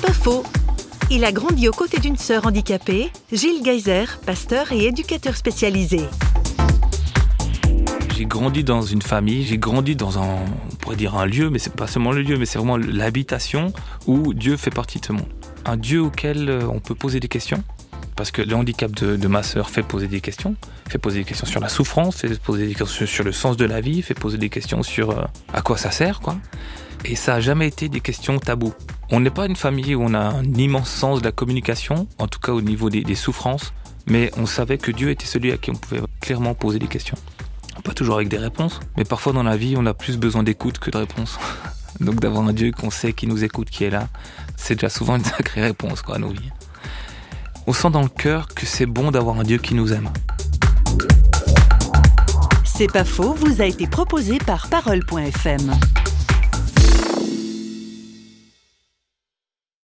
Pas faux. Il a grandi aux côtés d'une sœur handicapée, Gilles Geyser, pasteur et éducateur spécialisé. J'ai grandi dans une famille, j'ai grandi dans un, on pourrait dire un lieu, mais c'est pas seulement le lieu, mais c'est vraiment l'habitation où Dieu fait partie de ce monde. Un Dieu auquel euh, on peut poser des questions, parce que le handicap de, ma sœur fait poser des questions, fait poser des questions sur la souffrance, fait poser des questions sur le sens de la vie, fait poser des questions sur euh, à quoi ça sert, quoi. Et ça n'a jamais été des questions taboues. On n'est pas une famille où on a un immense sens de la communication, en tout cas au niveau des, souffrances, mais on savait que Dieu était celui à qui on pouvait clairement poser des questions. Pas toujours avec des réponses, mais parfois dans la vie, on a plus besoin d'écoute que de réponses. Donc d'avoir un Dieu qu'on sait qui nous écoute, qui est là, c'est déjà souvent une sacrée réponse quoi, à nos vies. On sent dans le cœur que c'est bon d'avoir un Dieu qui nous aime. C'est pas faux, vous a été proposé par Parole.fm.